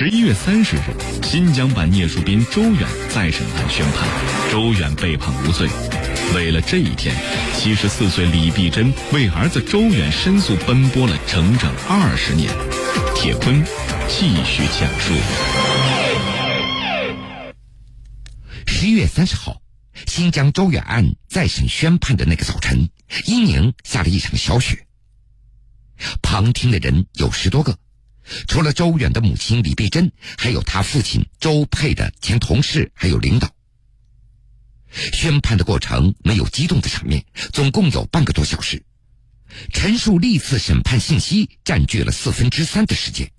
十一月三十日，新疆版聂树斌周远再审案宣判，周远被判无罪。为了这一天，七十四岁李碧珍为儿子周远申诉奔波了整整二十年。铁坤继续讲述。十一月三十号，新疆周远案再审宣判的那个早晨，伊宁下了一场小雪。旁听的人有十多个，除了周远的母亲李碧珍，还有他父亲周佩的前同事，还有领导。宣判的过程没有激动的场面，总共有半个多小时，陈述历次审判信息占据了四分之三的时间。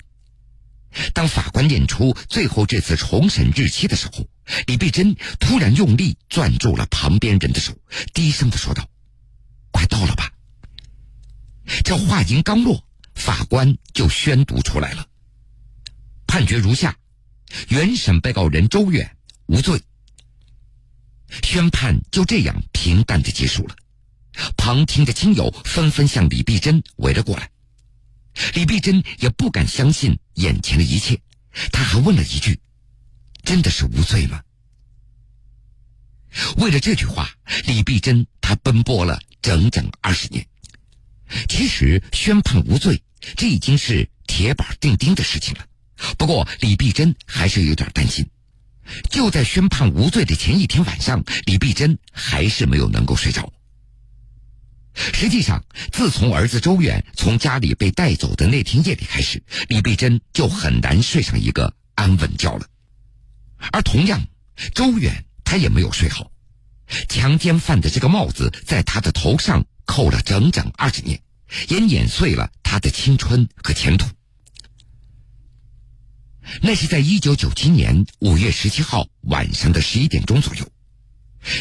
当法官念出最后这次重审日期的时候，李碧珍突然用力攥住了旁边人的手，低声的说道：“快到了吧。”这话音刚落，法官就宣读出来了，判决如下：原审被告人周远无罪。宣判就这样平淡的结束了，旁听的亲友纷纷向李碧珍围了过来。李碧珍也不敢相信眼前的一切，他还问了一句：“真的是无罪吗？”为了这句话，李碧珍她奔波了整整二十年。其实宣判无罪，这已经是铁板钉钉的事情了。不过李碧珍还是有点担心。就在宣判无罪的前一天晚上，李碧珍还是没有能够睡着。实际上，自从儿子周远从家里被带走的那天夜里开始，李碧珍就很难睡上一个安稳觉了。而同样，周远他也没有睡好，强奸犯的这个帽子在他的头上扣了整整二十年，也碾碎了他的青春和前途。那是在一九九七年五月十七号晚上的十一点钟左右，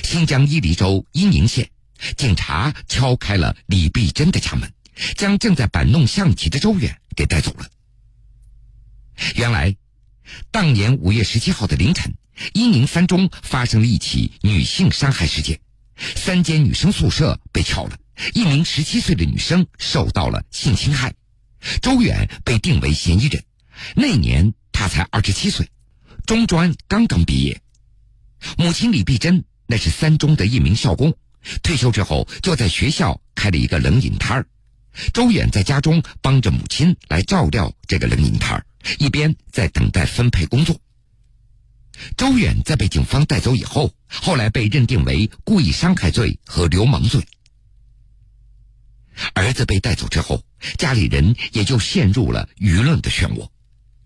新疆伊犁州伊宁县，警察敲开了李碧珍的家门，将正在摆弄象棋的周远给带走了。原来，当年五月十七号的凌晨，伊宁三中发生了一起女性伤害事件，三间女生宿舍被撬了，一名十七岁的女生受到了性侵害，周远被定为嫌疑人。那年。他才二十七岁，中专刚刚毕业。母亲李碧珍那是三中的一名校工，退休之后就在学校开了一个冷饮摊儿。周远在家中帮着母亲来照料这个冷饮摊儿，一边在等待分配工作。周远在被警方带走以后，后来被认定为故意伤害罪和流氓罪。儿子被带走之后，家里人也就陷入了舆论的漩涡。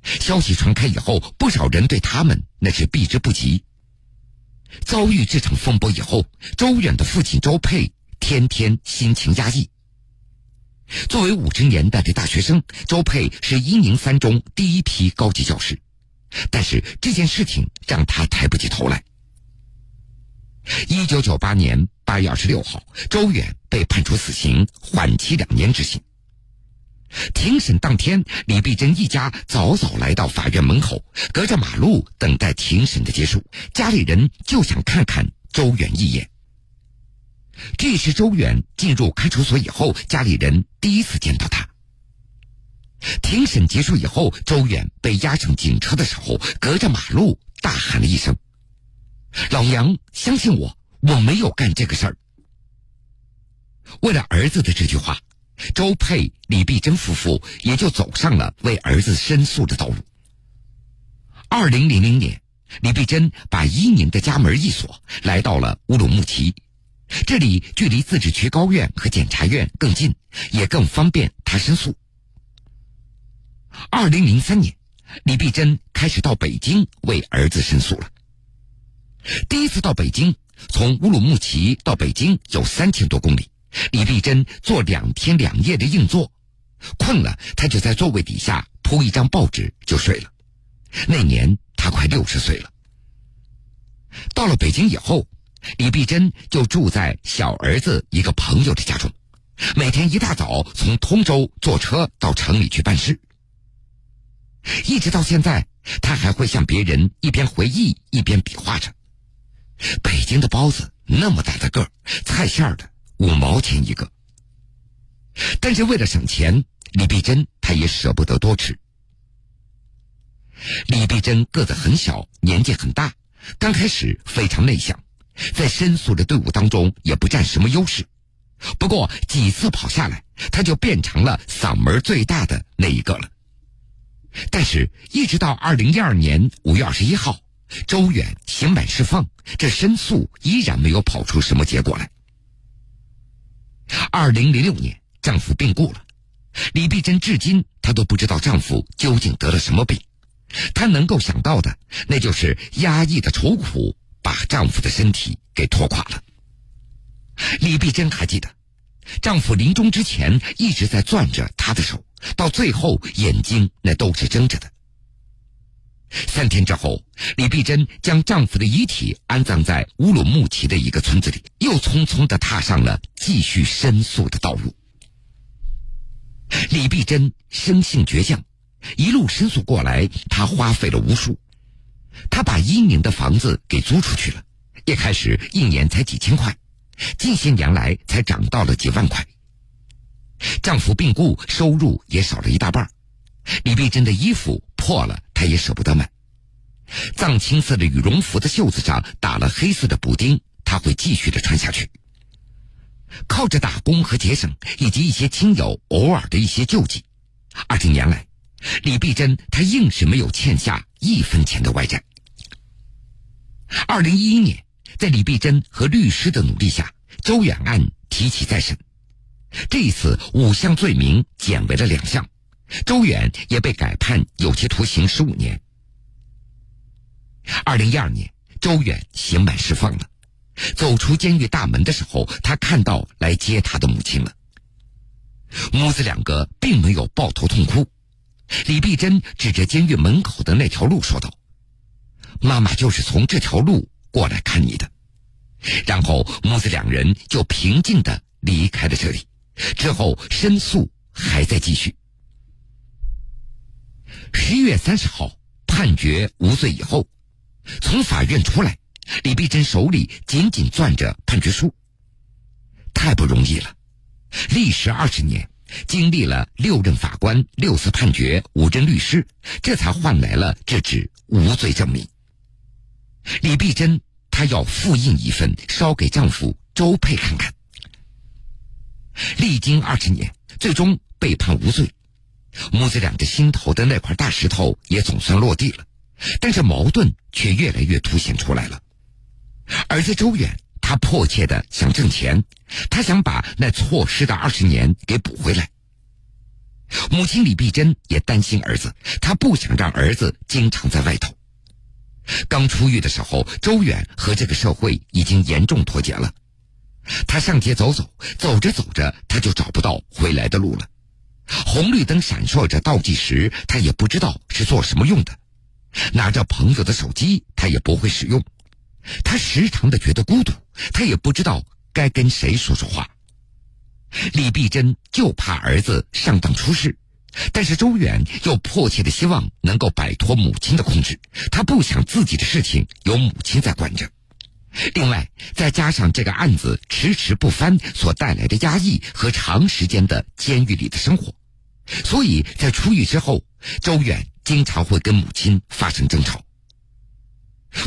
消息传开以后，不少人对他们那是避之不及。遭遇这场风波以后，周远的父亲周佩天天心情压抑。作为五十年代的大学生，周佩是伊宁三中第一批高级教师，但是这件事情让他抬不起头来。一九九八年八月二十六号，周远被判处死刑，缓期两年执行。庭审当天，李碧珍一家早早来到法院门口，隔着马路等待庭审的结束。家里人就想看看周远一眼。这是周远进入看守所以后，家里人第一次见到他。庭审结束以后，周远被押上警车的时候，隔着马路大喊了一声：“老杨相信我，我没有干这个事儿。”为了儿子的这句话。周佩、李碧珍夫妇也就走上了为儿子申诉的道路。二零零零年，李碧珍把伊宁的家门一锁，来到了乌鲁木齐，这里距离自治区高院和检察院更近，也更方便他申诉。二零零三年，李碧珍开始到北京为儿子申诉了。第一次到北京，从乌鲁木齐到北京有三千多公里。李碧珍坐两天两夜的硬座，困了，他就在座位底下铺一张报纸就睡了。那年他快六十岁了。到了北京以后，李碧珍就住在小儿子一个朋友的家中，每天一大早从通州坐车到城里去办事。一直到现在，他还会向别人一边回忆一边比划着：北京的包子那么大的个，菜馅的。五毛钱一个，但是为了省钱，李碧珍她也舍不得多吃。李碧珍个子很小，年纪很大，刚开始非常内向，在申诉的队伍当中也不占什么优势。不过几次跑下来，他就变成了嗓门最大的那一个了。但是，一直到二零一二年五月二十一号，周远刑满释放，这申诉依然没有跑出什么结果来。二零零六年，丈夫病故了，李碧珍至今她都不知道丈夫究竟得了什么病，她能够想到的，那就是压抑的愁苦把丈夫的身体给拖垮了。李碧珍还记得，丈夫临终之前一直在攥着她的手，到最后眼睛那都是睁着的。三天之后，李碧珍将丈夫的遗体安葬在乌鲁木齐的一个村子里，又匆匆的踏上了继续申诉的道路。李碧珍生性倔强，一路申诉过来，她花费了无数。她把伊宁的房子给租出去了，一开始一年才几千块。近些年来才涨到了几万块。丈夫病故，收入也少了一大半。李碧珍的衣服破了，她也舍不得买。藏青色的羽绒服的袖子上打了黑色的补丁，她会继续的穿下去。靠着打工和节省，以及一些亲友偶尔的一些救济，二十年来，李碧珍她硬是没有欠下一分钱的外债。二零一一年。在李碧珍和律师的努力下，周远案提起再审。这一次五项罪名减为了两项，周远也被改判有期徒刑十五年。二零一二年，周远刑满释放了，走出监狱大门的时候，他看到来接他的母亲了。母子两个并没有抱头痛哭，李碧珍指着监狱门口的那条路说道：“妈妈就是从这条路。”过来看你的，然后母子两人就平静的离开了这里。之后申诉还在继续。十一月三十号判决无罪以后，从法院出来，李碧珍手里紧紧攥着判决书。太不容易了，历时二十年，经历了六任法官、六次判决、五任律师，这才换来了这纸无罪证明。李碧珍，她要复印一份，烧给丈夫周佩看看。历经二十年，最终被判无罪，母子俩的心头的那块大石头也总算落地了。但是矛盾却越来越凸显出来了。儿子周远，他迫切的想挣钱，他想把那错失的二十年给补回来。母亲李碧珍也担心儿子，她不想让儿子经常在外头。刚出狱的时候，周远和这个社会已经严重脱节了。他上街走走，走着走着，他就找不到回来的路了。红绿灯闪烁着倒计时，他也不知道是做什么用的。拿着朋友的手机，他也不会使用。他时常的觉得孤独，他也不知道该跟谁说说话。李碧珍就怕儿子上当出事。但是周远又迫切的希望能够摆脱母亲的控制，他不想自己的事情由母亲在管着。另外，再加上这个案子迟迟不翻所带来的压抑和长时间的监狱里的生活，所以在出狱之后，周远经常会跟母亲发生争吵。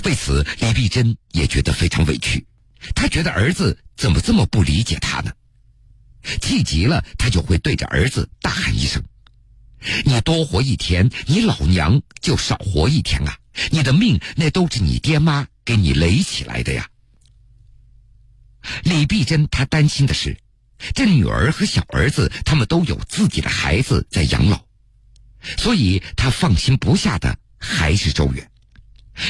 为此，李碧珍也觉得非常委屈，她觉得儿子怎么这么不理解她呢？气急了，她就会对着儿子大喊一声。你多活一天，你老娘就少活一天啊！你的命那都是你爹妈给你垒起来的呀。李碧珍她担心的是，这女儿和小儿子他们都有自己的孩子在养老，所以她放心不下的还是周远。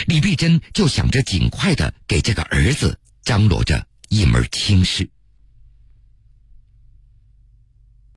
李碧珍就想着尽快的给这个儿子张罗着一门亲事。